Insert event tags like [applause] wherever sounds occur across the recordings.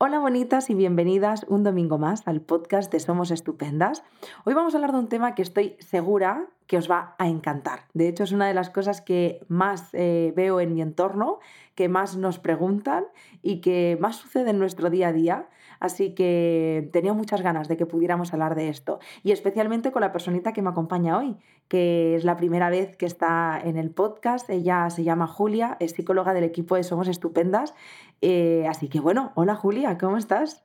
Hola bonitas y bienvenidas un domingo más al podcast de Somos Estupendas. Hoy vamos a hablar de un tema que estoy segura que os va a encantar. De hecho, es una de las cosas que más eh, veo en mi entorno, que más nos preguntan y que más sucede en nuestro día a día. Así que tenía muchas ganas de que pudiéramos hablar de esto. Y especialmente con la personita que me acompaña hoy, que es la primera vez que está en el podcast. Ella se llama Julia, es psicóloga del equipo de Somos Estupendas eh, así que bueno, hola Julia, ¿cómo estás?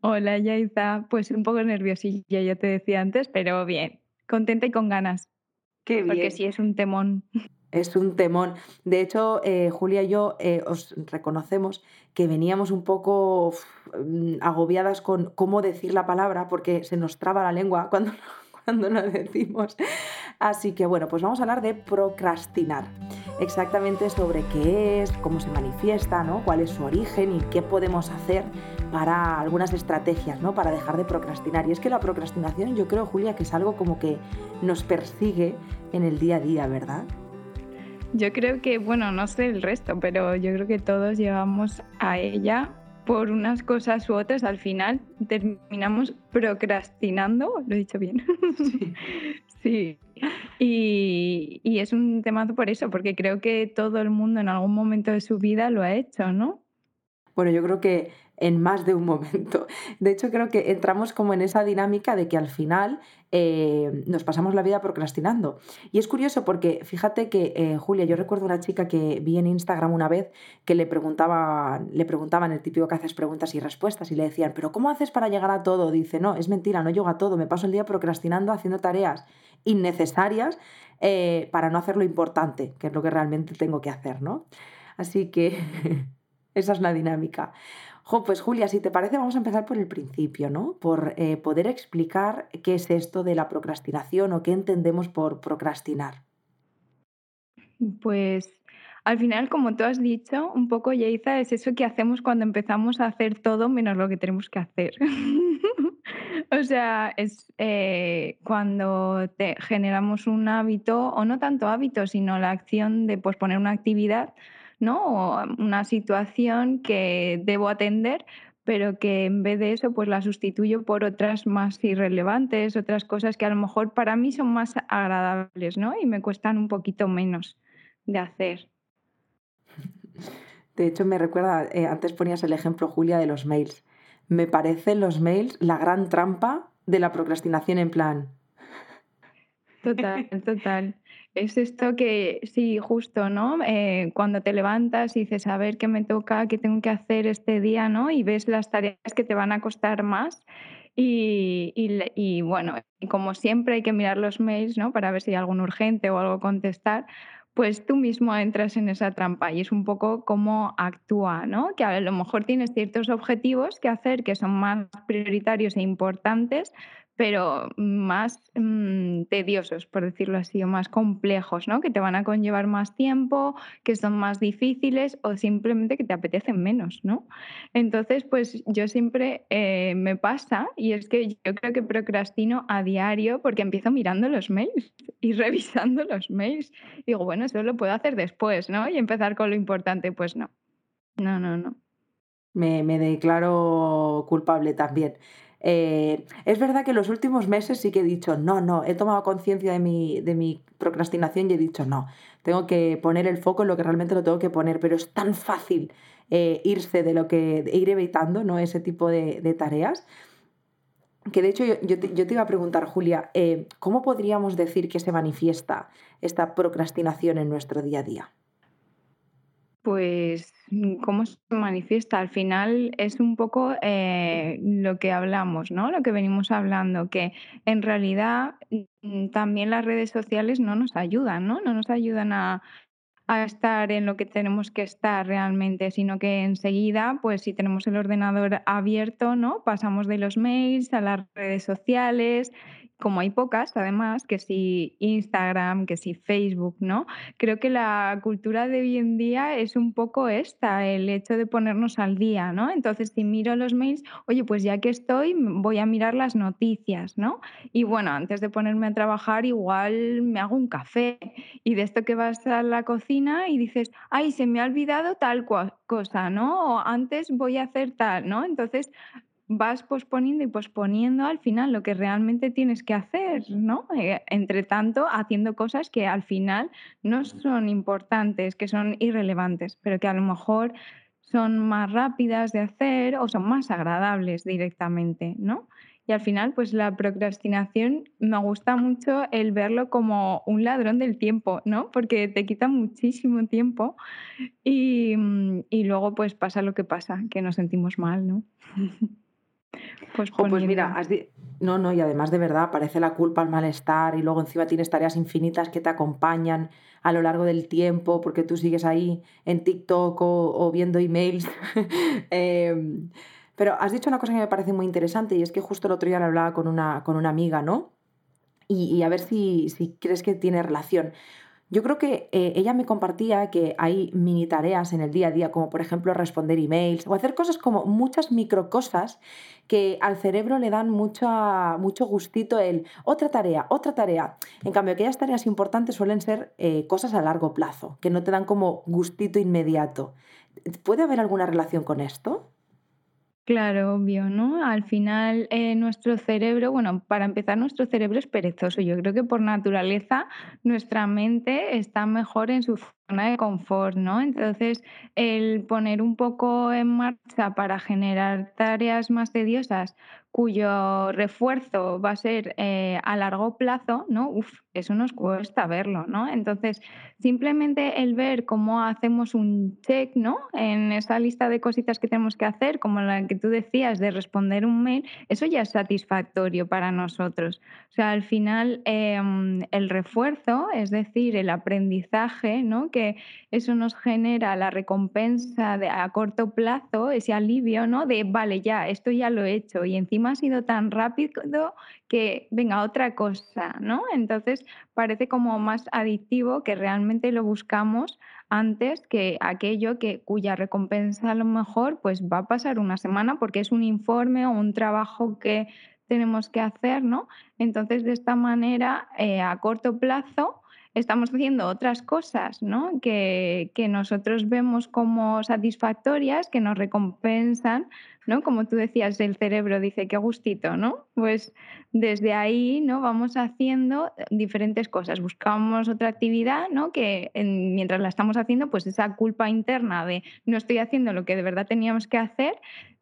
Hola Yaiza, pues un poco nerviosilla, ya te decía antes, pero bien, contenta y con ganas. Qué bien. Porque sí es un temón. Es un temón. De hecho, eh, Julia y yo eh, os reconocemos que veníamos un poco mm, agobiadas con cómo decir la palabra porque se nos traba la lengua [laughs] cuando, cuando decimos. Así que bueno, pues vamos a hablar de procrastinar exactamente sobre qué es, cómo se manifiesta, ¿no? cuál es su origen y qué podemos hacer para algunas estrategias, ¿no? Para dejar de procrastinar. Y es que la procrastinación, yo creo, Julia, que es algo como que nos persigue en el día a día, ¿verdad? Yo creo que, bueno, no sé el resto, pero yo creo que todos llegamos a ella por unas cosas u otras. Al final terminamos procrastinando, lo he dicho bien. Sí. [laughs] sí. Y, y, es un temazo por eso, porque creo que todo el mundo en algún momento de su vida lo ha hecho, ¿no? Bueno, yo creo que en más de un momento. [laughs] De hecho, creo que entramos como en esa dinámica de que al final eh, nos pasamos la vida procrastinando. Y es curioso porque fíjate que, eh, Julia, yo recuerdo una chica que vi en Instagram una vez que le, preguntaba, le preguntaban el típico que haces preguntas y respuestas y le decían, pero ¿cómo haces para llegar a todo? Dice, no, es mentira, no llego a todo, me paso el día procrastinando haciendo tareas innecesarias eh, para no hacer lo importante, que es lo que realmente tengo que hacer, ¿no? Así que [laughs] esa es la dinámica. Pues Julia, si te parece, vamos a empezar por el principio, ¿no? Por eh, poder explicar qué es esto de la procrastinación o qué entendemos por procrastinar. Pues al final, como tú has dicho, un poco, Yeiza, es eso que hacemos cuando empezamos a hacer todo menos lo que tenemos que hacer. [laughs] o sea, es eh, cuando te generamos un hábito, o no tanto hábito, sino la acción de posponer una actividad, ¿no? O una situación que debo atender, pero que en vez de eso, pues la sustituyo por otras más irrelevantes, otras cosas que a lo mejor para mí son más agradables, ¿no? Y me cuestan un poquito menos de hacer. De hecho, me recuerda, eh, antes ponías el ejemplo, Julia, de los mails. Me parecen los mails la gran trampa de la procrastinación en plan. Total, total. Es esto que, sí, justo, ¿no? Eh, cuando te levantas y dices, a ver qué me toca, qué tengo que hacer este día, ¿no? Y ves las tareas que te van a costar más. Y, y, bueno, como siempre hay que mirar los mails, ¿no? Para ver si hay algún urgente o algo contestar pues tú mismo entras en esa trampa y es un poco cómo actúa, ¿no? Que a lo mejor tienes ciertos objetivos que hacer que son más prioritarios e importantes, pero más mm, tediosos, por decirlo así, o más complejos, ¿no? Que te van a conllevar más tiempo, que son más difíciles o simplemente que te apetecen menos, ¿no? Entonces, pues yo siempre eh, me pasa y es que yo creo que procrastino a diario porque empiezo mirando los mails [laughs] y revisando los mails. Digo, bueno, eso lo puedo hacer después, ¿no? Y empezar con lo importante, pues no. No, no, no. Me, me declaro culpable también. Eh, es verdad que en los últimos meses sí que he dicho, no, no, he tomado conciencia de mi, de mi procrastinación y he dicho, no, tengo que poner el foco en lo que realmente lo tengo que poner, pero es tan fácil eh, irse de lo que, ir evitando ¿no? ese tipo de, tareas. Que de hecho yo, te, iba a preguntar, Julia, eh, ¿cómo podríamos decir que se manifiesta esta procrastinación en nuestro día a día? Pues, ¿cómo se manifiesta? Al final es un poco eh, lo que hablamos, ¿no? Lo que venimos hablando, que en realidad mm, también las redes sociales no nos ayudan, ¿no? No nos ayudan a, a estar en lo que tenemos que estar realmente, sino que enseguida, pues si tenemos el ordenador abierto, ¿no? Pasamos de los mails a las redes sociales como hay pocas, además, que si Instagram, que si Facebook, ¿no? Creo que la cultura de hoy en día es un poco esta, el hecho de ponernos al día, ¿no? Entonces, si miro los mails, oye, pues ya que estoy, voy a mirar las noticias, ¿no? Y bueno, antes de ponerme a trabajar, igual me hago un café y de esto que vas a la cocina y dices, ay, se me ha olvidado tal cosa, ¿no? O antes voy a hacer tal, ¿no? Entonces, vas posponiendo y posponiendo al final lo que realmente tienes que hacer, ¿no? Eh, entre tanto, haciendo cosas que al final no son importantes, que son irrelevantes, pero que a lo mejor son más rápidas de hacer o son más agradables directamente, ¿no? Y al final, pues la procrastinación me gusta mucho el verlo como un ladrón del tiempo, ¿no? Porque te quita muchísimo tiempo y, y luego pues pasa lo que pasa, que nos sentimos mal, ¿no? [laughs] pues mira, no, no, y además de verdad aparece la culpa, el malestar y luego encima tienes tareas infinitas que te acompañan a lo largo del tiempo porque tú sigues ahí en TikTok o, viendo emails. [laughs] Em, pero has dicho una cosa que me parece muy interesante y es que justo el otro día le hablaba con una, con una amiga, ¿no? Y, a ver si, si crees que tiene relación. Yo creo que eh, ella me compartía que hay mini tareas en el día a día, como por ejemplo responder emails o hacer cosas como muchas micro cosas que al cerebro le dan mucho, mucho gustito el otra tarea, otra tarea. En cambio, aquellas tareas importantes suelen ser eh, cosas a largo plazo, que no te dan como gustito inmediato. ¿Puede haber alguna relación con esto? Claro, obvio, ¿no? Al final, eh, nuestro cerebro, bueno, para empezar, nuestro cerebro es perezoso. Yo creo que por naturaleza nuestra mente está mejor en su de confort, ¿no? Entonces, el poner un poco en marcha para generar tareas más tediosas cuyo refuerzo va a ser eh, a largo plazo, ¿no? Uf, eso nos cuesta verlo, ¿no? Entonces, simplemente el ver cómo hacemos un check, ¿no? En esa lista de cositas que tenemos que hacer, como la que tú decías de responder un mail, eso ya es satisfactorio para nosotros. O sea, al final, em, el refuerzo, es decir, el aprendizaje, ¿no? Eso nos genera la recompensa a corto plazo, ese alivio, ¿no? De, vale, ya, esto ya lo he hecho y encima ha sido tan rápido que venga otra cosa, ¿no? Entonces parece como más adictivo que realmente lo buscamos antes que aquello que cuya recompensa a lo mejor pues va a pasar una semana porque es un informe o un trabajo que tenemos que hacer, ¿no? Entonces de esta manera eh, a corto plazo estamos haciendo otras cosas ¿no? que, que, nosotros vemos como satisfactorias, que nos recompensan, ¿no? Como tú decías, el cerebro dice, qué gustito, ¿no? Pues desde ahí ¿no? vamos haciendo diferentes cosas. Buscamos otra actividad ¿no? que mientras la estamos haciendo, pues esa culpa interna de no estoy haciendo lo que de verdad teníamos que hacer,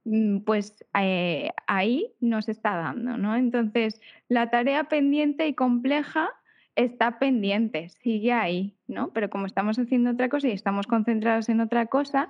mm, pues eh, ahí nos está dando, ¿no? Entonces, la tarea pendiente y compleja está pendiente, sigue ahí, ¿no? Pero como estamos haciendo otra cosa y estamos concentrados en otra cosa,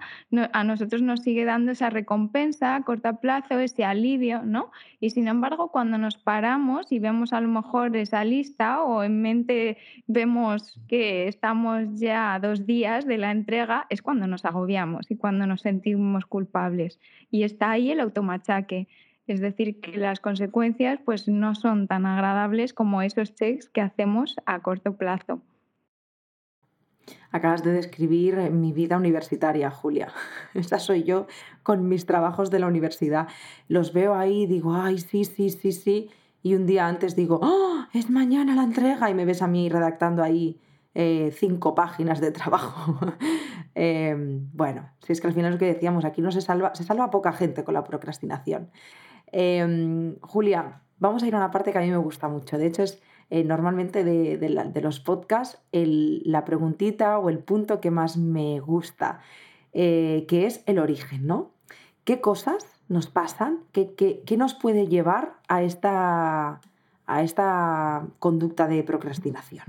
a nosotros nos sigue dando esa recompensa a corto plazo, ese alivio, ¿no? Y sin embargo, cuando nos paramos y vemos a lo mejor esa lista o en mente vemos que estamos ya dos días de la entrega, es cuando nos agobiamos y cuando nos sentimos culpables. Y está ahí el automachaque. Es decir, que las consecuencias pues, no son tan agradables como esos checks que hacemos a corto plazo. Acabas de describir mi vida universitaria, Julia. [laughs] Esa soy yo con mis trabajos de la universidad. Los veo ahí y digo, ay, sí, sí, sí, sí. Y un día antes digo, ¡oh! Es mañana la entrega. Y me ves a mí redactando ahí eh, cinco páginas de trabajo. [laughs] Em, bueno, si es que al final lo que decíamos, aquí no se salva, se salva poca gente con la procrastinación. Em, Julia, vamos a ir a una parte que a mí me gusta mucho. De hecho, es eh, normalmente de, los podcasts la preguntita o el punto que más me gusta, eh, que es el origen, ¿no? ¿Qué cosas nos pasan? ¿Qué, nos puede llevar a esta, a esta conducta de procrastinación?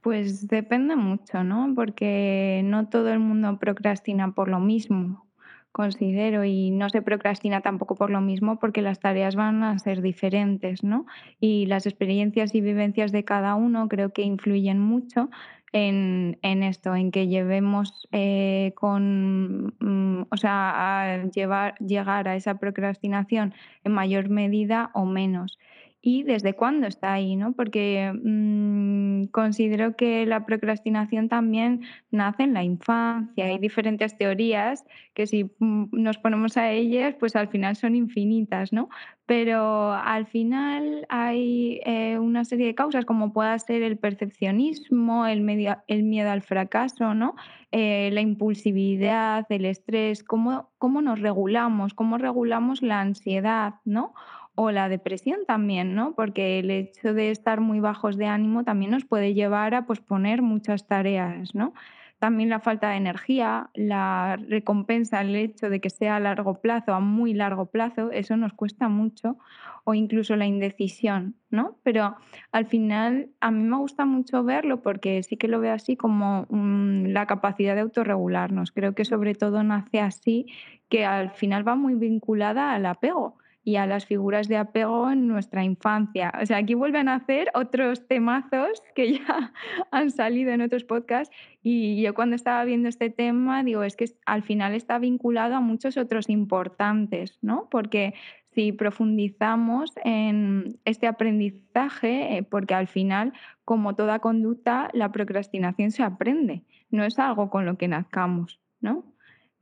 Pues depende mucho, ¿no? Porque no todo el mundo procrastina por lo mismo considero, y no se procrastina tampoco por lo mismo porque las tareas van a ser diferentes, ¿no? Y las experiencias y vivencias de cada uno creo que influyen mucho en, esto, en que llevemos eh, con, mm, o sea, a llevar, llegar a esa procrastinación en mayor medida o menos. Y desde cuándo está ahí, ¿no? Porque mm, considero que la procrastinación también nace en la infancia. Hay diferentes teorías que si mm, nos ponemos a ellas, pues al final son infinitas, ¿no? Pero al final hay eh, una serie de causas como pueda ser el percepcionismo, el, miedo al fracaso, ¿no? Eh, la impulsividad, el estrés, cómo, cómo nos regulamos, cómo regulamos la ansiedad, ¿no? O la depresión también, ¿no? Porque el hecho de estar muy bajos de ánimo también nos puede llevar a posponer muchas tareas, ¿no? También la falta de energía, la recompensa, el hecho de que sea a largo plazo, a muy largo plazo, eso nos cuesta mucho, o incluso la indecisión, ¿no? Pero al final a mí me gusta mucho verlo porque sí que lo veo así como mm, la capacidad de autorregularnos. Creo que sobre todo nace así, que al final va muy vinculada al apego y a las figuras de apego en nuestra infancia. O sea, aquí vuelven a hacer otros temazos que ya [laughs] han salido en otros podcasts y yo cuando estaba viendo este tema digo, es que al final está vinculado a muchos otros importantes, ¿no? Porque si profundizamos en este aprendizaje, eh, porque al final, como toda conducta, la procrastinación se aprende, no es algo con lo que nazcamos, ¿no?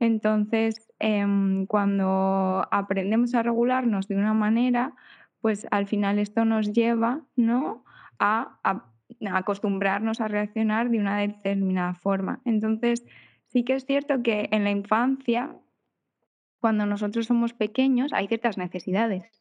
Entonces, em, cuando aprendemos a regularnos de una manera, pues al final esto nos lleva ¿no? a, acostumbrarnos a reaccionar de una determinada forma. Entonces, sí que es cierto que en la infancia, cuando nosotros somos pequeños, hay ciertas necesidades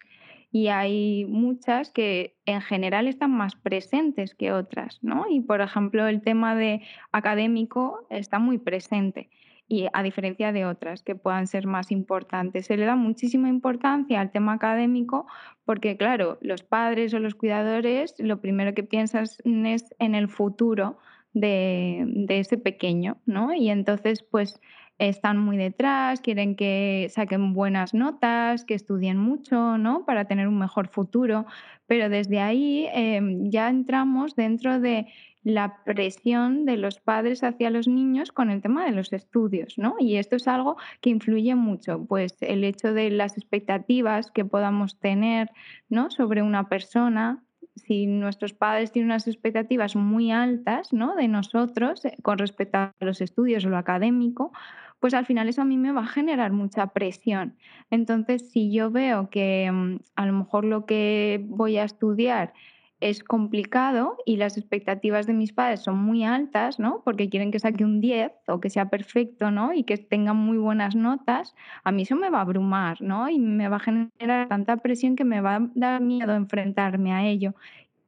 y hay muchas que en general están más presentes que otras, ¿no? Y por ejemplo, el tema de académico está muy presente y a diferencia de otras que puedan ser más importantes. Se le da muchísima importancia al tema académico porque, claro, los padres o los cuidadores lo primero que piensas es en el futuro de, de ese pequeño, ¿no? Y entonces, pues están muy detrás, quieren que saquen buenas notas, que estudien mucho, ¿no? Para tener un mejor futuro. Pero desde ahí em, ya entramos dentro de la presión de los padres hacia los niños con el tema de los estudios, ¿no? Y esto es algo que influye mucho, pues el hecho de las expectativas que podamos tener, ¿no? Sobre una persona, si nuestros padres tienen unas expectativas muy altas, ¿no? De nosotros eh, con respecto a los estudios o lo académico, pues al final eso a mí me va a generar mucha presión. Entonces, si yo veo que mm, a lo mejor lo que voy a estudiar es complicado y las expectativas de mis padres son muy altas, ¿no? Porque quieren que saque un 10 o que sea perfecto, ¿no? Y que tenga muy buenas notas, a mí eso me va a abrumar, ¿no? Y me va a generar tanta presión que me va a dar miedo enfrentarme a ello.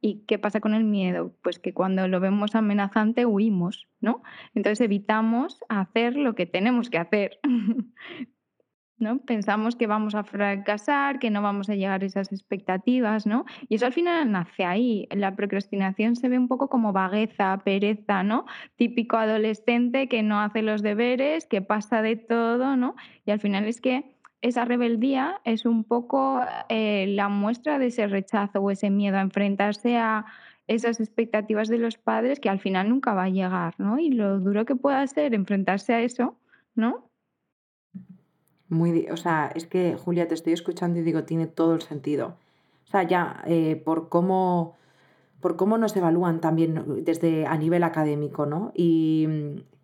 ¿Y qué pasa con el miedo? Pues que cuando lo vemos amenazante huimos, ¿no? Entonces evitamos hacer lo que tenemos que hacer. [laughs] ¿no? Pensamos que vamos a fracasar, que no vamos a llegar a esas expectativas, ¿no? Y eso al final nace ahí. La procrastinación se ve un poco como vagueza, pereza, ¿no? Típico adolescente que no hace los deberes, que pasa de todo, ¿no? Y al final es que esa rebeldía es un poco eh, la muestra de ese rechazo o ese miedo a enfrentarse a esas expectativas de los padres que al final nunca va a llegar, ¿no? Y lo duro que pueda ser enfrentarse a eso, ¿no? Muy, o sea, es que Julia, te estoy escuchando y digo, tiene todo el sentido. O sea, ya, eh, por cómo por cómo nos evalúan también desde a nivel académico, ¿no? Y,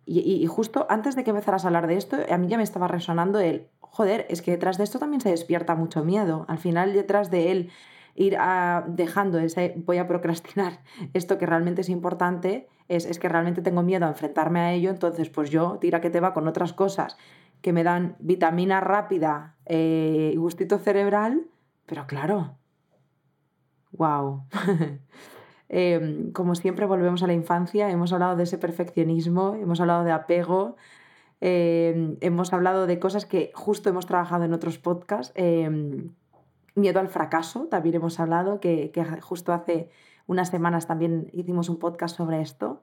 y, justo antes de que empezaras a hablar de esto, a mí ya me estaba resonando el, joder, es que detrás de esto también se despierta mucho miedo. Al final, detrás de él ir a, dejando ese, voy a procrastinar [laughs] esto que realmente es importante, es, es que realmente tengo miedo a enfrentarme a ello, entonces pues yo, tira que te va con otras cosas que me dan vitamina rápida eh, y gustito cerebral, pero claro, wow. [laughs] Em, como siempre volvemos a la infancia, hemos hablado de ese perfeccionismo, hemos hablado de apego, em, hemos hablado de cosas que justo hemos trabajado en otros podcasts. Em, miedo al fracaso, también hemos hablado, que, que justo hace unas semanas también hicimos un podcast sobre esto.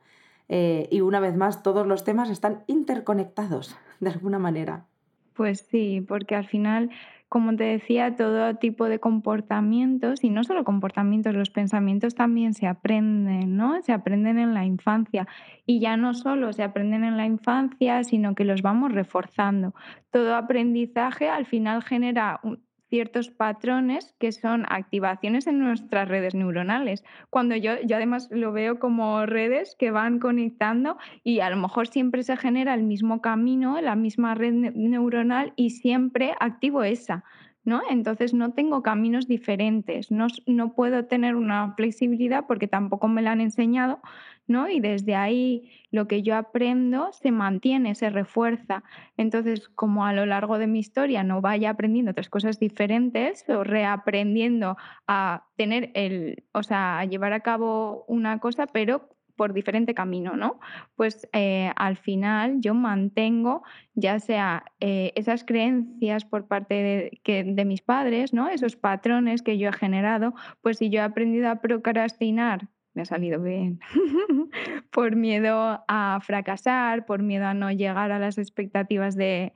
Eh, y una vez más, todos los temas están interconectados [laughs] de alguna manera. Pues sí, porque al final, como te decía, todo tipo de comportamientos, y no solo comportamientos, los pensamientos también se aprenden, ¿no? Se aprenden en la infancia. Y ya no solo se aprenden en la infancia, sino que los vamos reforzando. Todo aprendizaje al final genera ciertos patrones que son activaciones en nuestras redes neuronales. Cuando yo, yo además lo veo como redes que van conectando y a lo mejor siempre se genera el mismo camino, la misma red neuronal y siempre activo esa. ¿no? Entonces no tengo caminos diferentes, no, no, puedo tener una flexibilidad porque tampoco me la han enseñado, ¿no? Y desde ahí lo que yo aprendo se mantiene, se refuerza. Entonces, como a lo largo de mi historia no vaya aprendiendo otras cosas diferentes o reaprendiendo a tener el, o sea, a llevar a cabo una cosa, pero por diferente camino, ¿no? Pues eh, al final yo mantengo ya sea eh, esas creencias por parte de, que, de mis padres, ¿no? Esos patrones que yo he generado, pues si yo he aprendido a procrastinar me ha salido bien, [laughs] por miedo a fracasar, por miedo a no llegar a las expectativas de,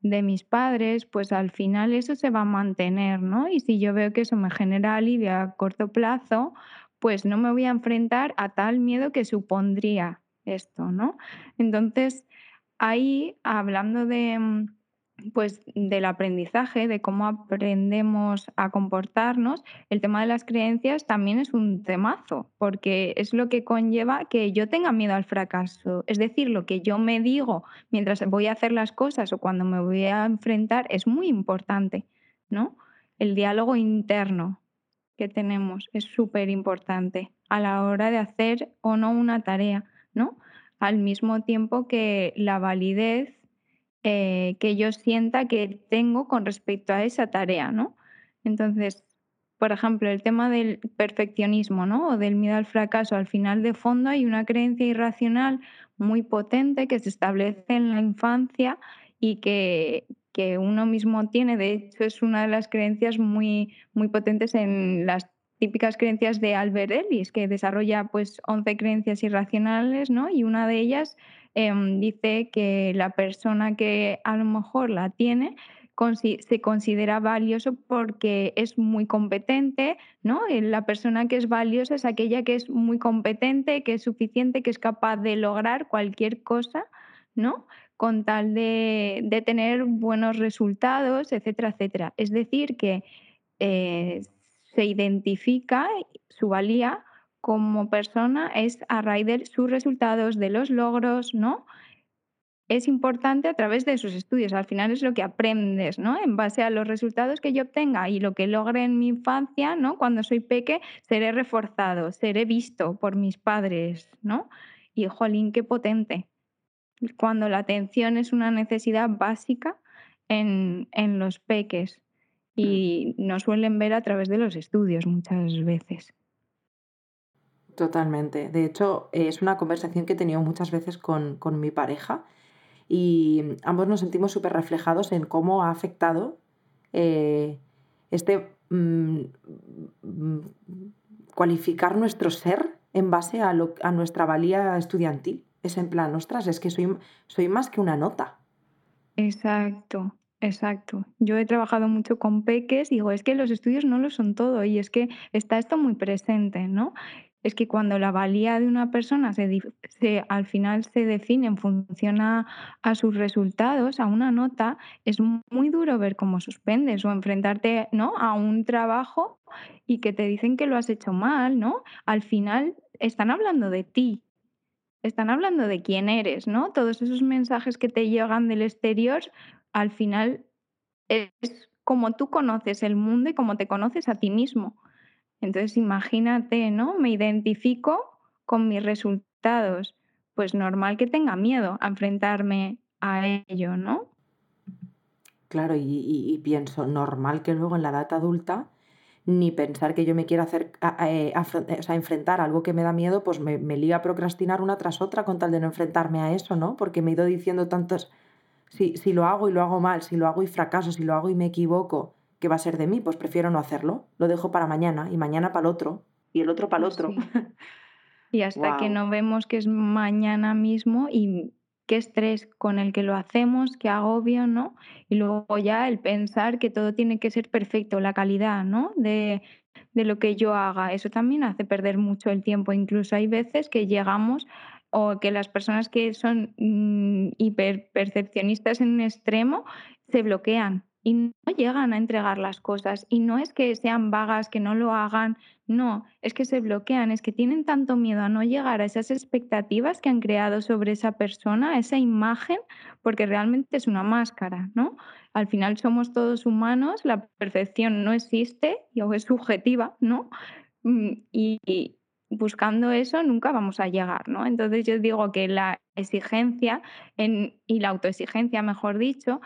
de, mis padres, pues al final eso se va a mantener, ¿no? Y si yo veo que eso me genera alivio a corto plazo, pues no me voy a enfrentar a tal miedo que supondría esto, ¿no? Entonces, ahí, hablando de mm, pues del aprendizaje, de cómo aprendemos a comportarnos, el tema de las creencias también es un temazo, porque es lo que conlleva que yo tenga miedo al fracaso. Es decir, lo que yo me digo mientras voy a hacer las cosas o cuando me voy a enfrentar es muy importante, ¿no? El diálogo interno, que tenemos es súper importante a la hora de hacer o no una tarea, ¿no? Al mismo tiempo que la validez eh, que yo sienta que tengo con respecto a esa tarea, ¿no? Entonces, por ejemplo, el tema del perfeccionismo, ¿no? O del miedo al fracaso, al final de fondo hay una creencia irracional muy potente que se establece en la infancia y que, que uno mismo tiene. De hecho, es una de las creencias muy, muy potentes en las típicas creencias de Albert Ellis, que desarrolla pues 11 creencias irracionales, ¿no? Y una de ellas em, dice que la persona que a lo mejor la tiene se considera valioso porque es muy competente, ¿no? La persona que es valiosa es aquella que es muy competente, que es suficiente, que es capaz de lograr cualquier cosa, ¿no? con tal de, tener buenos resultados, etcétera, etcétera. Es decir, que eh, se identifica su valía como persona es a raíz de sus resultados, de los logros, ¿no? Es importante a través de sus estudios. Al final es lo que aprendes, ¿no? En base a los resultados que yo obtenga y lo que logre en mi infancia, ¿no? Cuando soy peque, seré reforzado, seré visto por mis padres, ¿no? Y jolín, qué potente cuando la atención es una necesidad básica en, los peques mm. y no suelen ver a través de los estudios muchas veces. Totalmente. De hecho, es una conversación que he tenido muchas veces con, mi pareja y ambos nos sentimos súper reflejados en cómo ha afectado eh, este mm, mm, cualificar nuestro ser en base a, a nuestra valía estudiantil es en plan, ostras, es que soy, soy más que una nota. Exacto, exacto. Yo he trabajado mucho con peques y digo, es que los estudios no lo son todo y es que está esto muy presente, ¿no? Es que cuando la valía de una persona se, al final se define en función a, sus resultados, a una nota, es muy duro ver cómo suspendes o enfrentarte ¿no? a un trabajo y que te dicen que lo has hecho mal, ¿no? Al final están hablando de ti, están hablando de quién eres, ¿no? Todos esos mensajes que te llegan del exterior, al final es como tú conoces el mundo y como te conoces a ti mismo. Entonces, imagínate, ¿no? Me identifico con mis resultados. Pues normal que tenga miedo a enfrentarme a ello, ¿no? Claro, y, pienso, normal que luego en la edad adulta ni pensar que yo me quiero hacer eh, enfrentar algo que me da miedo, pues me, me lío a procrastinar una tras otra con tal de no enfrentarme a eso, ¿no? Porque me he ido diciendo tantos, si, si lo hago y lo hago mal, si lo hago y fracaso, si lo hago y me equivoco, ¿qué va a ser de mí? Pues prefiero no hacerlo, lo dejo para mañana y mañana para el otro y el otro para el pues otro. Y hasta que no vemos que es mañana mismo y qué estrés con el que lo hacemos, qué agobio, ¿no? Y luego ya el pensar que todo tiene que ser perfecto, la calidad, ¿no? De, lo que yo haga. Eso también hace perder mucho el tiempo. Incluso hay veces que llegamos o que las personas que son mm, hiperpercepcionistas en un extremo se bloquean y no llegan a entregar las cosas. Y no es que sean vagas, que no lo hagan, no, es que se bloquean, es que tienen tanto miedo a no llegar a esas expectativas que han creado sobre esa persona, esa imagen, porque realmente es una máscara, ¿no? Al final somos todos humanos, la perfección no existe o es subjetiva, ¿no? Mm, Y, buscando eso nunca vamos a llegar, ¿no? Entonces yo digo que la exigencia en- y la autoexigencia, mejor dicho,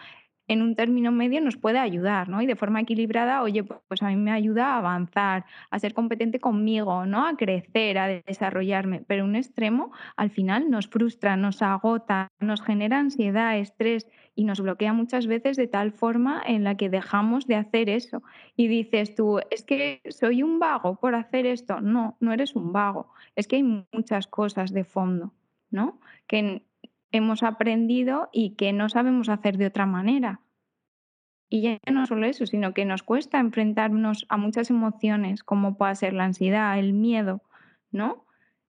en un término medio nos puede ayudar, ¿no? Y de forma equilibrada, oye, pu- pues a mí me ayuda a avanzar, a ser competente conmigo, ¿no? A crecer, a desarrollarme. Pero un extremo al final nos frustra, nos agota, nos genera ansiedad, estrés y nos bloquea muchas veces de tal forma en la que dejamos de hacer eso. Y dices tú, es que soy un vago por hacer esto. No, no eres un vago. Es que hay muchas cosas de fondo, ¿no? Que hemos aprendido y que no sabemos hacer de otra manera. Y ya no solo eso, sino que nos cuesta enfrentarnos a muchas emociones, como pueda ser la ansiedad, el miedo, ¿no?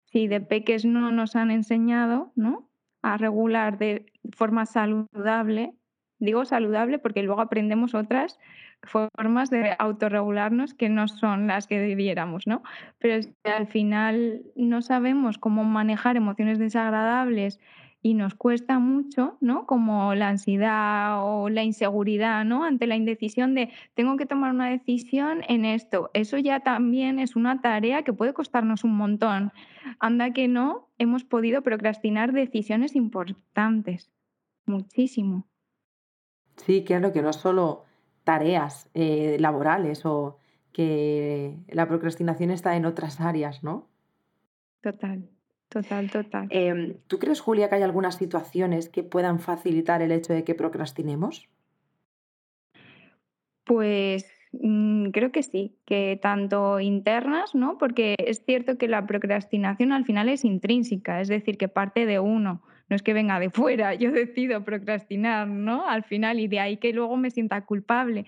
Si de peques no nos han enseñado, ¿no? A regular de forma saludable, digo saludable porque luego aprendemos otras formas de autorregularnos que no son las que debiéramos, ¿no? Pero si al final no sabemos cómo manejar emociones desagradables y nos cuesta mucho, ¿no? Como la ansiedad o la inseguridad, ¿no? Ante la indecisión de tengo que tomar una decisión en esto. Eso ya también es una tarea que puede costarnos un montón. Anda que no, hemos podido procrastinar decisiones importantes, muchísimo. Sí, claro que no solo tareas eh, laborales o que la procrastinación está en otras áreas, ¿no? Total, total, total. Em, ¿tú crees, Julia, que hay algunas situaciones que puedan facilitar el hecho de que procrastinemos? Pues, mm, creo que sí, que tanto internas, ¿no? Porque es cierto que la procrastinación al final es intrínseca, es decir, que parte de uno, no es que venga de fuera, [laughs] yo decido procrastinar, ¿no? Al final, y de ahí que luego me sienta culpable.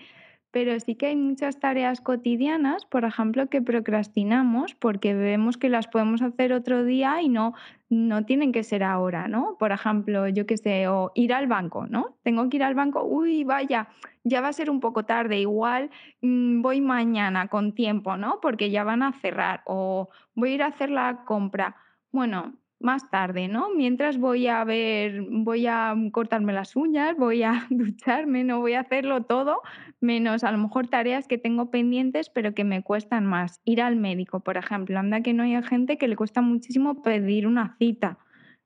Pero sí que hay muchas tareas cotidianas, por ejemplo, que procrastinamos porque vemos que las podemos hacer otro día y no, no tienen que ser ahora, ¿no? Por ejemplo, yo qué sé, o ir al banco, ¿no? Tengo que ir al banco, uy, vaya, ya va a ser un poco tarde, igual mm, voy mañana con tiempo, ¿no? Porque ya van a cerrar, o voy a ir a hacer la compra. Bueno, más tarde, ¿no? Mientras voy a ver, voy a cortarme las uñas, voy a [laughs] ducharme, no voy a hacerlo todo Menos a lo mejor tareas que tengo pendientes, pero que me cuestan más. Ir al médico, por ejemplo. Anda que no hay gente que le cuesta muchísimo pedir una cita,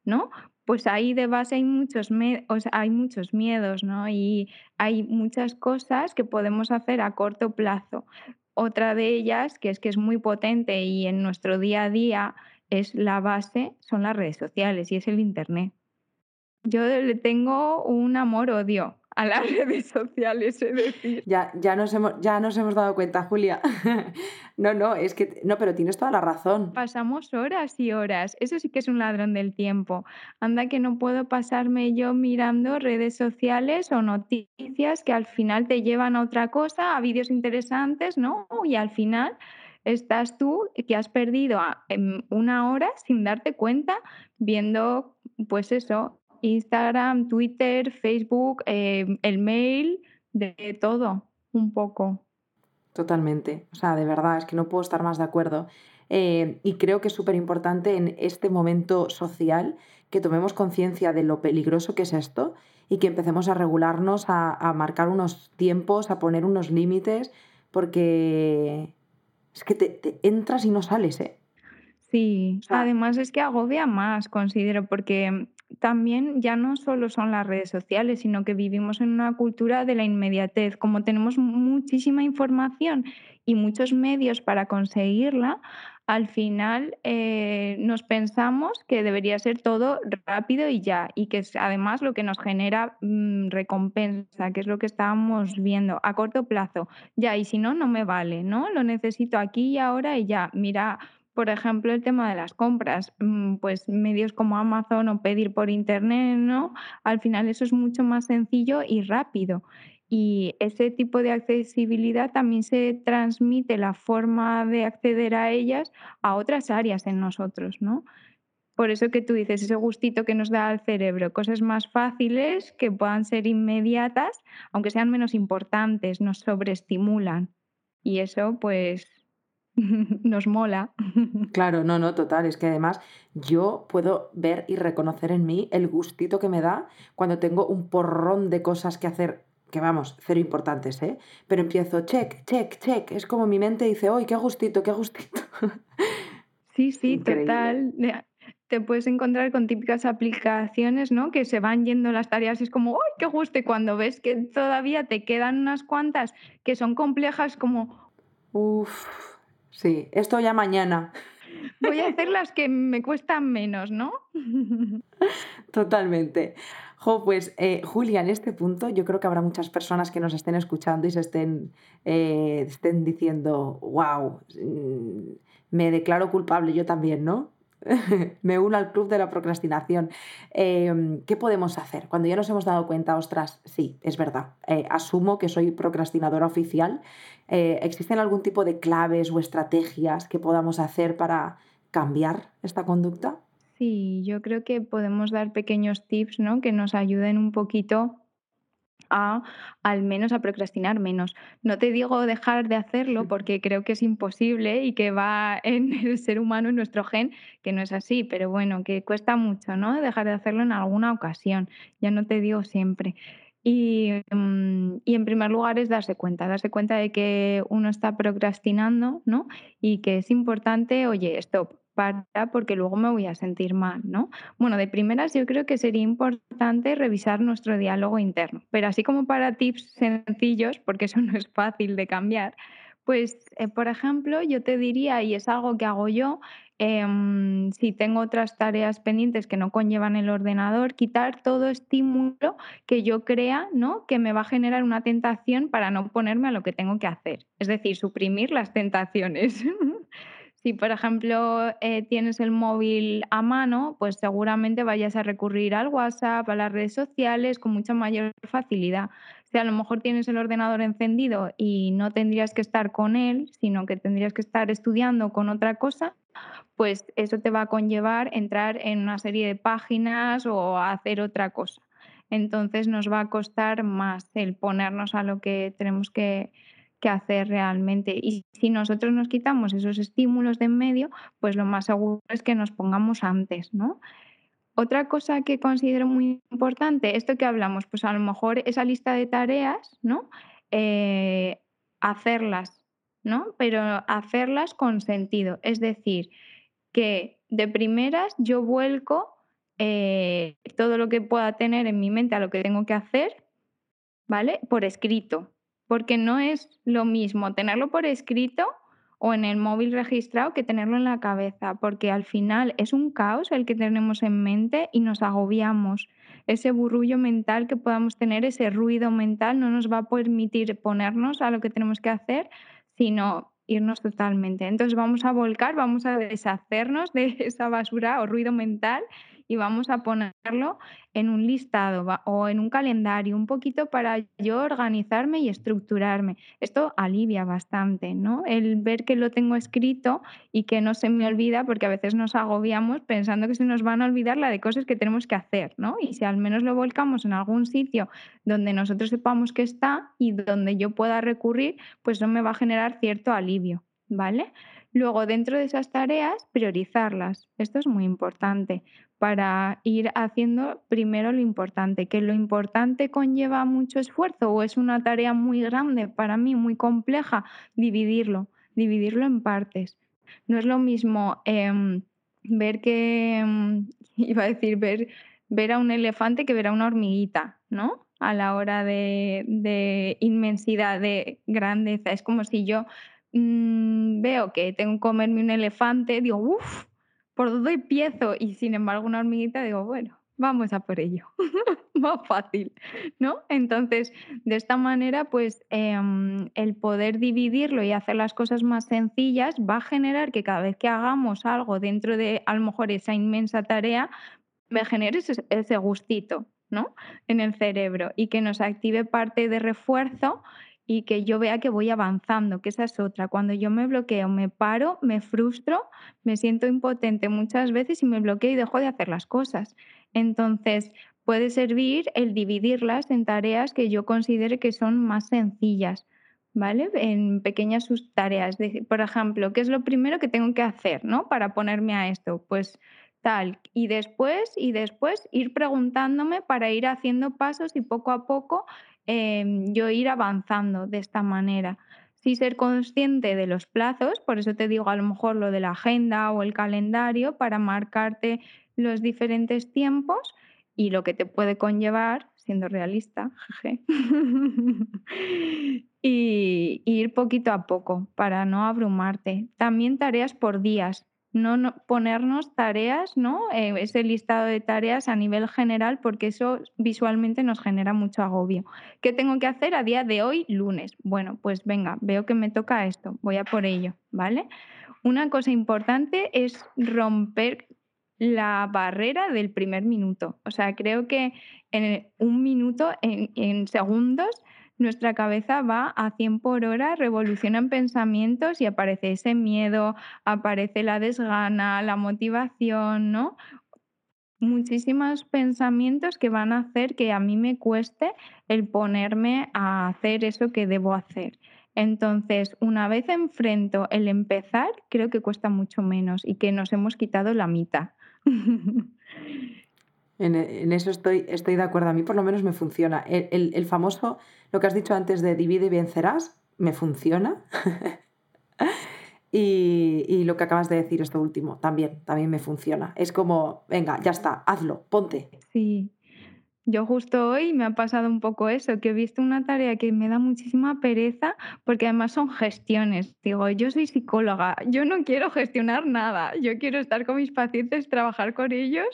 ¿no? Pues ahí de base hay muchos, o sea, hay muchos miedos, ¿no? Y hay muchas cosas que podemos hacer a corto plazo. Otra de ellas, que es que es muy potente y en nuestro día a día es la base, son las redes sociales y es el Internet. Yo le tengo un amor-odio a las [laughs] redes sociales, es decir. Ya, ya nos hemos, ya nos hemos dado cuenta, Julia. [laughs] No, no, es que, no, pero tienes toda la razón. Pasamos horas y horas. Eso sí que es un ladrón del tiempo. Anda que no puedo pasarme yo mirando redes sociales o noticias que al final te llevan a otra cosa, a vídeos interesantes, ¿no? Y al final estás tú que has perdido a- em, una hora sin darte cuenta viendo, pues eso, Instagram, Twitter, Facebook, em, el mail, de todo, un poco. Totalmente. O sea, de verdad, es que no puedo estar más de acuerdo. Eh, y creo que es súper importante en este momento social que tomemos conciencia de lo peligroso que es esto y que empecemos a regularnos, a marcar unos tiempos, a poner unos límites, porque es que te, te entras y no sales, ¿eh? Sí, O sea, además es que agobia más, considero, porque también ya no solo son las redes sociales, sino que vivimos en una cultura de la inmediatez. Como tenemos muchísima información y muchos medios para conseguirla, al final eh, nos pensamos que debería ser todo rápido y ya, y que es además lo que nos genera mm, recompensa, que es lo que estábamos viendo a corto plazo. Ya, y si no, no me vale, ¿no? Lo necesito aquí y ahora y ya. Mira por ejemplo, el tema de las compras, mm, pues medios como Amazon o pedir por internet, ¿no? Al final eso es mucho más sencillo y rápido. Y ese tipo de accesibilidad también se transmite la forma de acceder a ellas a otras áreas en nosotros, ¿no? Por eso que tú dices, ese gustito que nos da al cerebro, cosas más fáciles que puedan ser inmediatas, aunque sean menos importantes, nos sobreestimulan. Y eso, pues, [laughs] nos mola. [laughs] Claro, no, no, total. Es que además yo puedo ver y reconocer en mí el gustito que me da cuando tengo un porrón de cosas que hacer, que vamos, cero importantes, ¿eh? Pero empiezo, check, check, check. Es como mi mente dice, ¡ay, qué gustito, qué gustito! [laughs] Sí, sí, total. Te puedes encontrar con típicas aplicaciones, ¿no? Que se van yendo las tareas y es como, ¡ay, qué gusto! Y cuando ves que todavía te quedan unas cuantas que son complejas, como... Uf, sí, esto ya mañana. Voy a hacer [laughs] las que me cuestan menos, ¿no? Totalmente. Jo, pues eh, Julia, en este punto yo creo que habrá muchas personas que nos estén escuchando y se estén, eh, estén diciendo, wow, mm, me declaro culpable yo también, ¿no? [laughs] me uno al club de la procrastinación. Em, ¿Qué podemos hacer? Cuando ya nos hemos dado cuenta, ostras, sí, es verdad, eh, asumo que soy procrastinadora oficial. Eh, ¿Existen algún tipo de claves o estrategias que podamos hacer para cambiar esta conducta? Sí, yo creo que podemos dar pequeños tips ¿no? que nos ayuden un poquito a al menos a procrastinar menos. No te digo dejar de hacerlo porque creo que es imposible y que va en [laughs] el ser humano, en nuestro gen, que no es así, pero bueno, que cuesta mucho, ¿no? Dejar de hacerlo en alguna ocasión, ya no te digo siempre. Y, mm, y, en primer lugar es darse cuenta, darse cuenta de que uno está procrastinando, ¿no? Y que es importante, oye, stop, porque luego me voy a sentir mal, ¿no? Bueno, de primeras yo creo que sería importante revisar nuestro diálogo interno, pero así como para tips sencillos, porque eso [laughs] no es fácil de cambiar, pues, eh, por ejemplo, yo te diría, y es algo que hago yo, em, si tengo otras tareas pendientes que no conllevan el ordenador, quitar todo estímulo que yo crea, ¿no? Que me va a generar una tentación para no ponerme a lo que tengo que hacer. Es decir, suprimir las tentaciones. [laughs] Si, por ejemplo, eh, tienes el móvil a mano, pues seguramente vayas a recurrir al WhatsApp, a las redes sociales con mucha mayor facilidad. Si a lo mejor tienes el ordenador encendido y no tendrías que estar con él, sino que tendrías que estar estudiando con otra cosa, pues eso te va a conllevar entrar en una serie de páginas o hacer otra cosa. Entonces nos va a costar más el ponernos a lo que tenemos que, que hacer realmente. Y si nosotros nos quitamos esos estímulos de en medio, pues lo más seguro es que nos pongamos antes, ¿no? Otra cosa que considero muy importante, esto que hablamos, pues a lo mejor esa lista de tareas, ¿no? Eh, hacerlas, ¿no? Pero hacerlas con sentido. Es decir, que de primeras yo vuelco eh, todo lo que pueda tener en mi mente a lo que tengo que hacer, ¿vale? Por escrito porque no es lo mismo tenerlo por escrito o en el móvil registrado que tenerlo en la cabeza, porque al final es un caos el que tenemos en mente y nos agobiamos. Ese burrullo mental que podamos tener, ese ruido mental, no nos va a permitir ponernos a lo que tenemos que hacer, sino irnos totalmente. Entonces vamos a volcar, vamos a deshacernos de [laughs] esa basura o ruido mental y vamos a ponerlo en un listado o en un calendario, un poquito para yo organizarme y estructurarme. Esto alivia bastante, ¿no? El ver que lo tengo escrito y que no se me olvida, porque a veces nos agobiamos pensando que se nos van a olvidar la de cosas que tenemos que hacer, ¿no? Y si al menos lo volcamos en algún sitio donde nosotros sepamos que está y donde yo pueda recurrir, pues eso me va a generar cierto alivio, ¿vale? Luego, dentro de esas tareas, priorizarlas. Esto es muy importante para ir haciendo primero lo importante. Que lo importante conlleva mucho esfuerzo o es una tarea muy grande para mí, muy compleja, dividirlo, dividirlo en partes. No es lo mismo em, ver que, em, [laughs] iba a decir, ver, ver a un elefante que ver a una hormiguita, ¿no? A la hora de, de inmensidad, de grandeza. Es como si yo Mm, veo que tengo que comerme un elefante, digo, uff, ¿por dónde empiezo? Y sin embargo, una hormiguita, digo, bueno, vamos a por ello. [laughs] Más fácil, ¿no? Entonces, de esta manera, pues em, el poder dividirlo y hacer las cosas más sencillas va a generar que cada vez que hagamos algo dentro de a lo mejor esa inmensa tarea, me genere ese, ese gustito, ¿no? En el cerebro y que nos active parte de refuerzo y que yo vea que voy avanzando, que esa es otra. Cuando yo me bloqueo, me paro, me frustro, me siento impotente muchas veces y me bloqueo y dejo de hacer las cosas. Entonces, puede servir el dividirlas en tareas que yo considere que son más sencillas, ¿vale? En pequeñas tareas. Por ejemplo, ¿qué es lo primero que tengo que hacer, ¿no? Para ponerme a esto. Pues tal. Y después, y después ir preguntándome para ir haciendo pasos y poco a poco em, yo ir avanzando de esta manera. Sí ser consciente de los plazos, por eso te digo a lo mejor lo de la agenda o el calendario para marcarte los diferentes tiempos y lo que te puede conllevar, siendo realista, [laughs] y ir poquito a poco para no abrumarte. También tareas por días, no, ponernos tareas, ¿no? Eh, ese listado de tareas a nivel general, porque eso visualmente nos genera mucho agobio. ¿Qué tengo que hacer a día de hoy, lunes? Bueno, pues venga, veo que me toca esto, voy a por ello, ¿vale? Una cosa importante es romper la barrera del primer minuto. O sea, creo que en un minuto, en, segundos, nuestra cabeza va a 100 por hora, revolucionan pensamientos y aparece ese miedo, aparece la desgana, la motivación, ¿no? Muchísimos pensamientos que van a hacer que a mí me cueste el ponerme a hacer eso que debo hacer. Entonces, una vez enfrento el empezar, creo que cuesta mucho menos y que nos hemos quitado la mitad. [laughs] En, eso estoy, estoy de acuerdo. A mí por lo menos me funciona. El, famoso, lo que has dicho antes de divide y vencerás, me funciona. [laughs] y, y, lo que acabas de decir, esto último, también, también me funciona. Es como, venga, ya está, hazlo, ponte. Sí, yo justo hoy me ha pasado un poco eso, que he visto una tarea que me da muchísima pereza porque además son gestiones. Digo, yo soy psicóloga, yo no quiero gestionar nada, yo quiero estar con mis pacientes, trabajar con ellos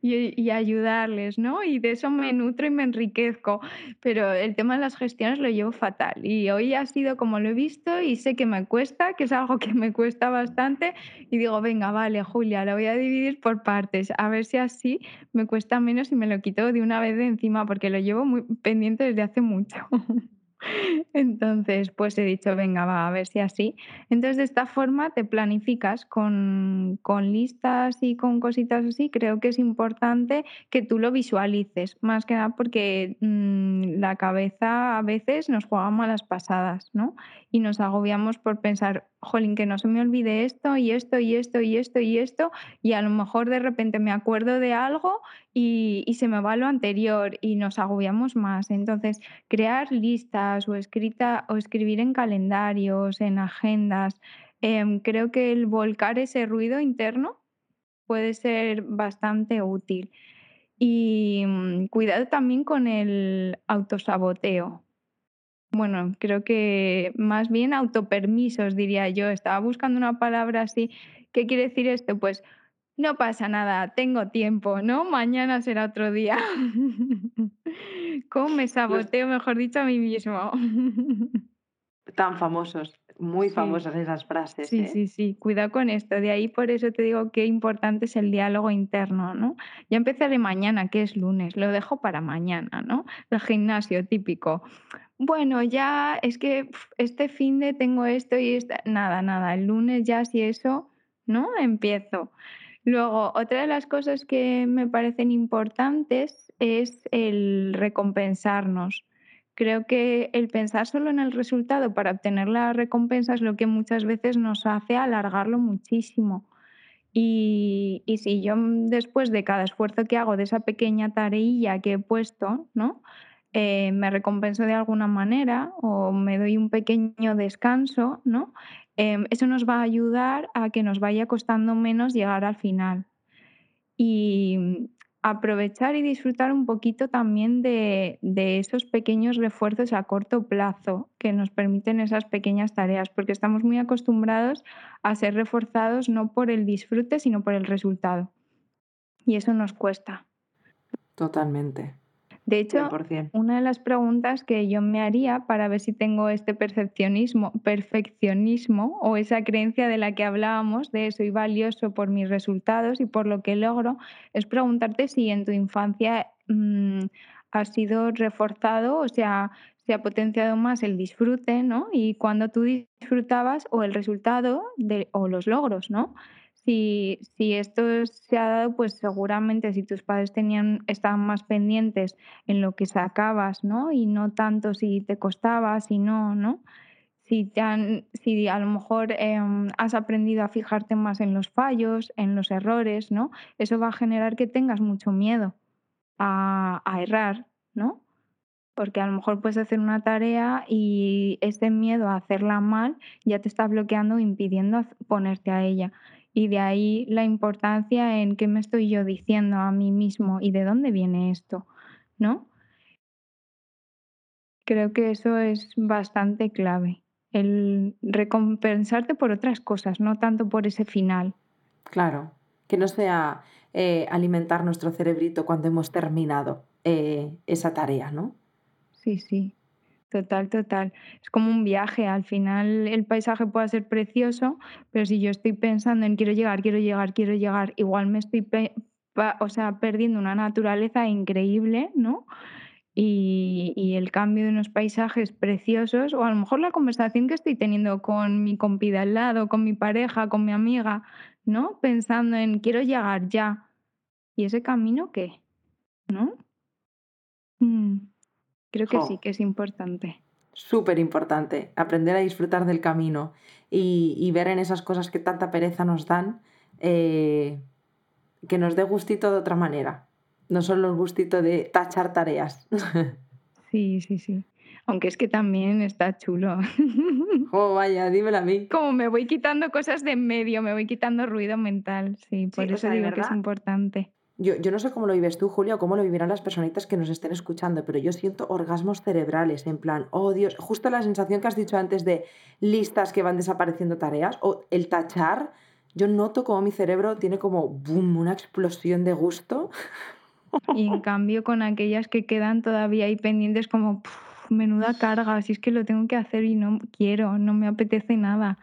y, ayudarles, ¿no? Y de eso me nutro y me enriquezco. Pero el tema de las gestiones lo llevo fatal. Y hoy ha sido como lo he visto y sé que me cuesta, que es algo que me cuesta bastante. Y digo, venga, vale, Julia, la voy a dividir por partes, a ver si así me cuesta menos y me lo quito de una vez de encima porque lo llevo muy pendiente desde hace mucho. [laughs] Entonces, pues he dicho, venga, va, a ver si así. Entonces, de esta forma te planificas con, con, listas y con cositas así. Creo que es importante que tú lo visualices, más que nada porque mm, la cabeza a veces nos juega malas pasadas, ¿no? Y nos agobiamos por pensar, jolín, que no se me olvide esto y esto y esto y esto y esto, y a lo mejor de repente me acuerdo de algo y, se me va lo anterior y nos agobiamos más. Entonces, crear listas o, escrita, o escribir en calendarios, en agendas, em, creo que el volcar ese ruido interno puede ser bastante útil. Y mm, cuidado también con el autosaboteo. Bueno, creo que más bien autopermisos, diría yo. Estaba buscando una palabra así. ¿Qué quiere decir esto? Pues no pasa nada, tengo tiempo, ¿no? Mañana será otro día. [laughs] ¿Cómo me saboteo, mejor dicho, a mí mismo? [laughs] Tan famosos, muy famosas esas frases. Sí, ¿eh? sí, sí, cuidado con esto. De ahí por eso te digo qué importante es el diálogo interno, ¿no? Ya empezaré mañana, que es lunes, lo dejo para mañana, ¿no? El gimnasio típico. Bueno, ya es que este fin de tengo esto y esta... Nada, nada, el lunes ya si eso, ¿no? Empiezo. Luego, otra de las cosas que me parecen importantes es el recompensarnos. Creo que el pensar solo en el resultado para obtener la recompensa es lo que muchas veces nos hace alargarlo muchísimo. Y, si yo después de cada esfuerzo que hago de esa pequeña tareilla que he puesto, ¿no? Eh, me recompenso de alguna manera o me doy un pequeño descanso, ¿no? Em, eso nos va a ayudar a que nos vaya costando menos llegar al final. Y aprovechar y disfrutar un poquito también de, de, esos pequeños refuerzos a corto plazo que nos permiten esas pequeñas tareas, porque estamos muy acostumbrados a ser reforzados no por el disfrute, sino por el resultado. Y eso nos cuesta. Totalmente. De hecho, una de las preguntas que yo me haría para ver si tengo este percepcionismo, perfeccionismo o esa creencia de la que hablábamos, de soy valioso por mis resultados y por lo que logro, es preguntarte si en tu infancia mm, ha sido reforzado, o sea, se ha potenciado más el disfrute, ¿no? Y cuando tú disfrutabas o el resultado de, o los logros, ¿no? Si, si esto se ha dado, pues seguramente si tus padres tenían, estaban más pendientes en lo que sacabas, ¿no? Y no tanto si te costaba, si no, ¿no? Si, te han, si a lo mejor em, has aprendido a fijarte más en los fallos, en los errores, ¿no? Eso va a generar que tengas mucho miedo a, a errar, ¿no? Porque a lo mejor puedes hacer una tarea y ese miedo a hacerla mal ya te está bloqueando, impidiendo ponerte a ella. Y de ahí la importancia en qué me estoy yo diciendo a mí mismo y de dónde viene esto, ¿no? Creo que eso es bastante clave, el recompensarte por otras cosas, no tanto por ese final. Claro, que no sea eh, alimentar nuestro cerebrito cuando hemos terminado eh, esa tarea, ¿no? Sí, sí. Total, total. Es como un viaje. Al final el paisaje puede ser precioso, pero si yo estoy pensando en quiero llegar, quiero llegar, quiero llegar, igual me estoy o sea, perdiendo una naturaleza increíble, ¿no? Y, el cambio de unos paisajes preciosos, o a lo mejor la conversación que estoy teniendo con mi compida al lado, con mi pareja, con mi amiga, ¿no? Pensando en quiero llegar ya. ¿Y ese camino qué? ¿No? Mm. Creo que sí, que es importante. Súper importante, aprender a disfrutar del camino y, ver en esas cosas que tanta pereza nos dan, eh, que nos dé gustito de otra manera, no solo el gustito de tachar tareas. [laughs] Sí, sí, sí. Aunque es que también está chulo. [laughs] Oh, vaya, dímelo a mí. Como me voy quitando cosas de en medio, me voy quitando ruido mental. Sí, por eso digo que es importante. Yo, no sé cómo lo vives tú, Julia, o cómo lo vivirán las personitas que nos estén escuchando, pero yo siento orgasmos cerebrales, en plan, oh Dios, justo la sensación que has dicho antes de listas que van desapareciendo tareas, o el tachar, yo noto como mi cerebro tiene como, boom, una explosión de gusto. [laughs] Y en cambio con aquellas que quedan todavía ahí pendientes como, menuda carga, si es que lo tengo que hacer y no quiero, no me apetece nada.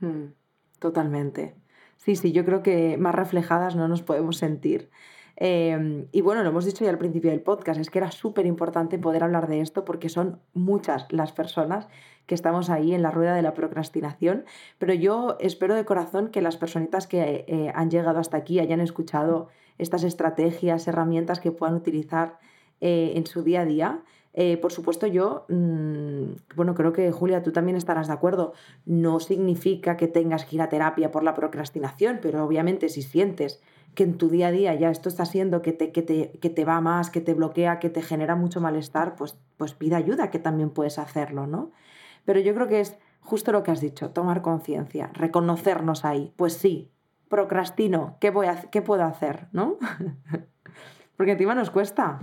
Mm, totalmente. Sí, sí, yo creo que más reflejadas no nos podemos sentir. Em, y bueno, lo hemos dicho ya al principio del podcast, es que era súper importante poder hablar de esto porque son muchas las personas que estamos ahí en la rueda de la procrastinación, pero yo espero de corazón que las personitas que eh, han llegado hasta aquí hayan escuchado estas estrategias, herramientas que puedan utilizar eh, en su día a día eh, por supuesto, yo, mm, bueno, creo que Julia, tú también estarás de acuerdo. No significa que tengas que ir a terapia por la procrastinación, pero obviamente si sientes que en tu día a día ya esto está siendo que te, que te, que te va más, que te bloquea, que te genera mucho malestar, pues, pues pide ayuda, que también puedes hacerlo, ¿no? Pero yo creo que es justo lo que has dicho, tomar conciencia, reconocernos ahí. Pues sí, procrastino, ¿qué, voy a, qué puedo hacer? ¿No? [laughs] Porque encima nos cuesta.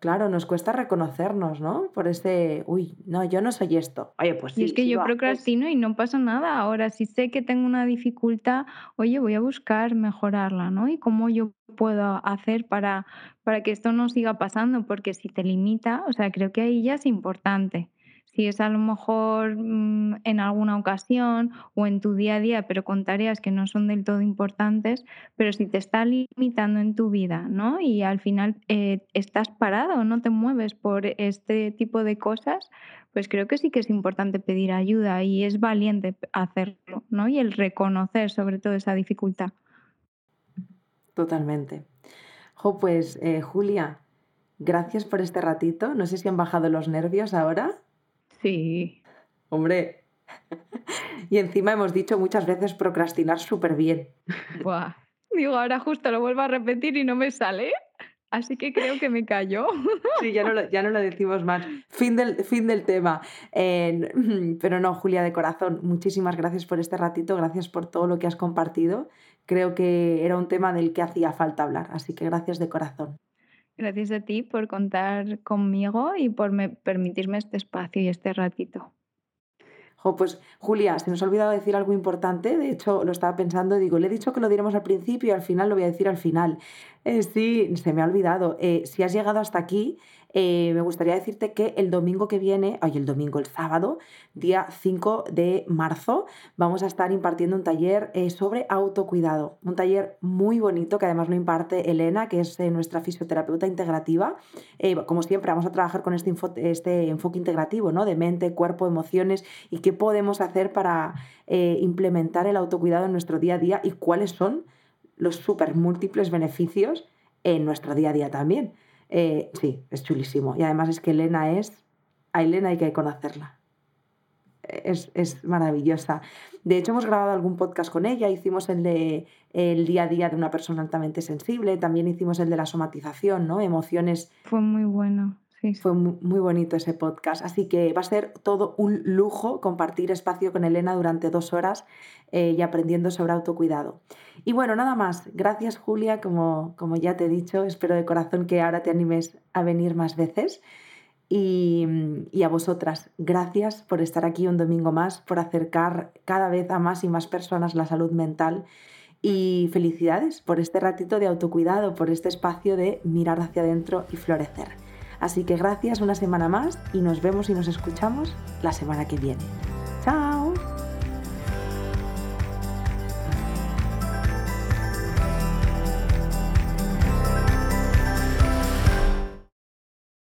Claro, nos cuesta reconocernos, ¿no? Por ese, uy, no, yo no soy esto. Oye, pues sí. Y es que yo procrastino y no pasa nada. Ahora, si sé que tengo una dificultad, oye, voy a buscar mejorarla, ¿no? Y cómo yo puedo hacer para, para que esto no siga pasando, porque si te limita, o sea, creo que ahí ya es importante si es a lo mejor mm, en alguna ocasión o en tu día a día, pero con tareas que no son del todo importantes, pero si te está limitando en tu vida, ¿no? Y al final eh, estás parado, no te mueves por este tipo de cosas, pues creo que sí que es importante pedir ayuda y es valiente hacerlo, ¿no? Y el reconocer sobre todo esa dificultad. Totalmente. Jo, pues eh, Julia, gracias por este ratito. No sé si han bajado los nervios ahora. Sí. Hombre. y encima hemos dicho muchas veces procrastinar súper bien. Buah. Digo, ahora justo lo vuelvo a repetir y no me sale. Así que creo que me callo. [laughs] Sí, ya no lo, ya no lo decimos más. Fin del, fin del tema. [clears throat] pero no, Julia, de corazón, muchísimas gracias por este ratito, gracias por todo lo que has compartido. Creo que era un tema del que hacía falta hablar, así que gracias de corazón. Gracias a ti por contar conmigo y por permitirme este espacio y este ratito. pues Julia, se nos ha olvidado decir algo importante, de hecho lo estaba pensando, digo, le he dicho que lo diéramos al principio y al final lo voy a decir al final. Eh, sí, se me ha olvidado. Eh, si has llegado hasta aquí, Eh, me gustaría decirte que el domingo que viene, ay, el domingo, el sábado, día 5 de marzo, vamos a estar impartiendo un taller eh, sobre autocuidado. Un taller muy bonito que además lo imparte Elena, que es nuestra fisioterapeuta integrativa. como siempre, vamos a trabajar con este, este enfoque integrativo, ¿no? De mente, cuerpo, emociones y qué podemos hacer para implementar el autocuidado en nuestro día a día y cuáles son los súper múltiples beneficios en nuestro día a día también. Eh, sí, es chulísimo. Y además es que Elena es... A Elena hay que conocerla. Es, es, maravillosa. De hecho, hemos grabado algún podcast con ella, hicimos el de el día a día de una persona altamente sensible, también hicimos el de la somatización, ¿no? Emociones. Fue muy bueno. Fue muy, bonito ese podcast. Así que va a ser todo un lujo compartir espacio con Elena durante dos horas eh, y aprendiendo sobre autocuidado. Y bueno, nada más. Gracias Julia, como, como ya te he dicho. Espero de corazón que ahora te animes a venir más veces. Y, y, a vosotras, gracias por estar aquí un domingo más, por acercar cada vez a más y más personas la salud mental. Y felicidades por este ratito de autocuidado, por este espacio de mirar hacia adentro y florecer. Así que gracias una semana más y nos vemos y nos escuchamos la semana que viene. ¡Chao!